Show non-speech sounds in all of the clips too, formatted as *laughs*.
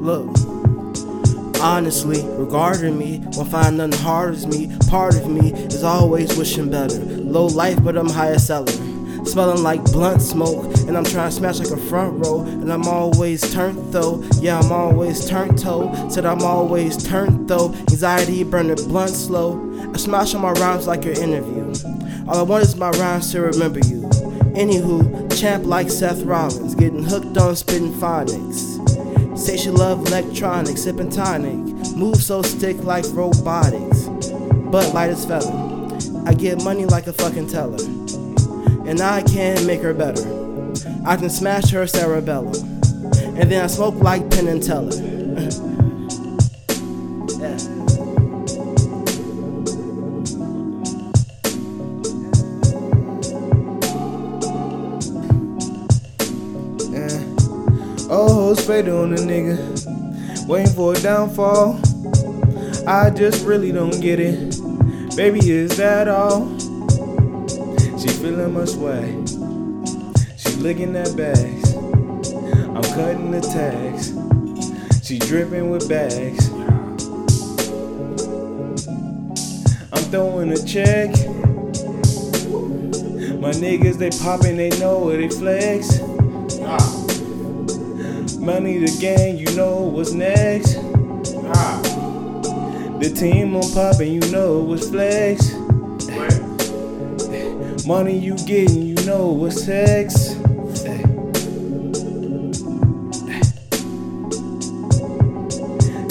Look. Honestly, regarding me, won't find nothing hard as me. Part of me is always wishing better. Low life, but I'm higher seller. Smelling like blunt smoke, and I'm trying to smash like a front row. And I'm always turned though, yeah, I'm always turned toe. Said I'm always turned though. Anxiety burning blunt slow. I smash on my rhymes like your interview. All I want is my rhymes to remember you. Anywho, champ like Seth Rollins, getting hooked on spitting phonics. Say she love electronics, sipping tonic. Move so stick like robotics. But light as feather. I get money like a fucking teller. And I can make her better. I can smash her cerebellum. And then I smoke like Penn and Teller. *laughs* Old hoes faded on a nigga, waiting for a downfall. I just really don't get it. Baby, is that all? She feeling my swag. She looking at bags. I'm cutting the tags. She dripping with bags. I'm throwing a check. My niggas, they poppin', they know where they flex. Money the gang, you know what's next. Ah. The team on poppin', you know what's flex. Money you gettin', you know what's sex.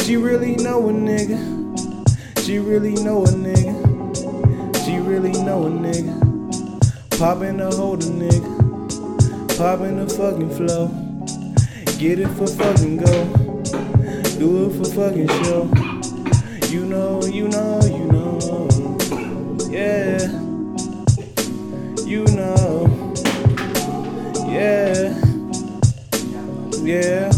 She really know a nigga. She really know a nigga. She really know a nigga. Poppin' a hold nigga. Poppin' a fucking flow. Get it for fucking go. Do it for fucking show. You know, you know, you know. Yeah. You know. Yeah. Yeah.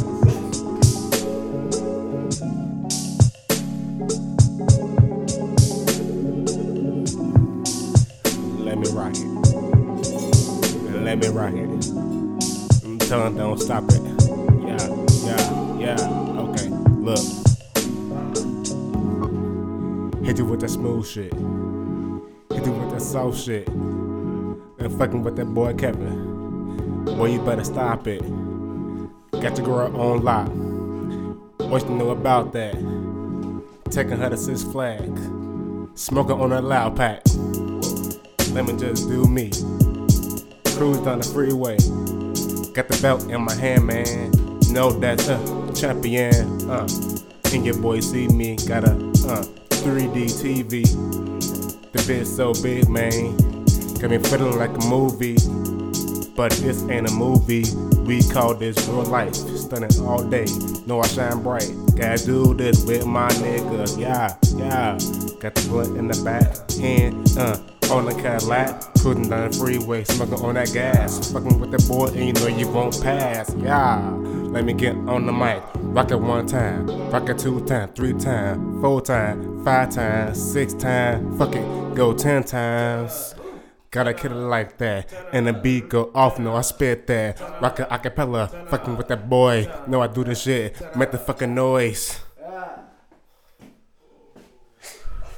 Let me rock it. Let me rock it. I'm telling don't stop it. Yeah, yeah. Okay, look. Hit you with that smooth shit. Hit you with that soft shit. And fucking with that boy Kevin. Boy, you better stop it. Got your girl on lock. What you know about that? Taking her to Six Flags. Smoking on a loud pack. Let me just do me. Cruise down the freeway. Got the belt in my hand, man. Know that's a champion. Uh, and your boy see me. Got a uh 3D TV. The bitch so big, man. Got me feeling like a movie. But this ain't a movie. We call this real life. Stunning all day. Know I shine bright. Gotta do this with my nigga. Yeah, yeah. Got the blunt in the back. And uh on the Cadillac, cruising down the freeway, smoking on that gas, fucking with that boy, and you know you won't pass. Yeah, let me get on the mic, rock it one time, rock it two times, three times, four times, five times, six times, fuck it, go ten times. Gotta kill it like that, and the beat go off. No, I spit that. Rock a acapella, fucking with that boy. No, I do this shit. Make the fucking noise.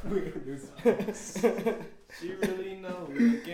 *laughs* *laughs* She really know.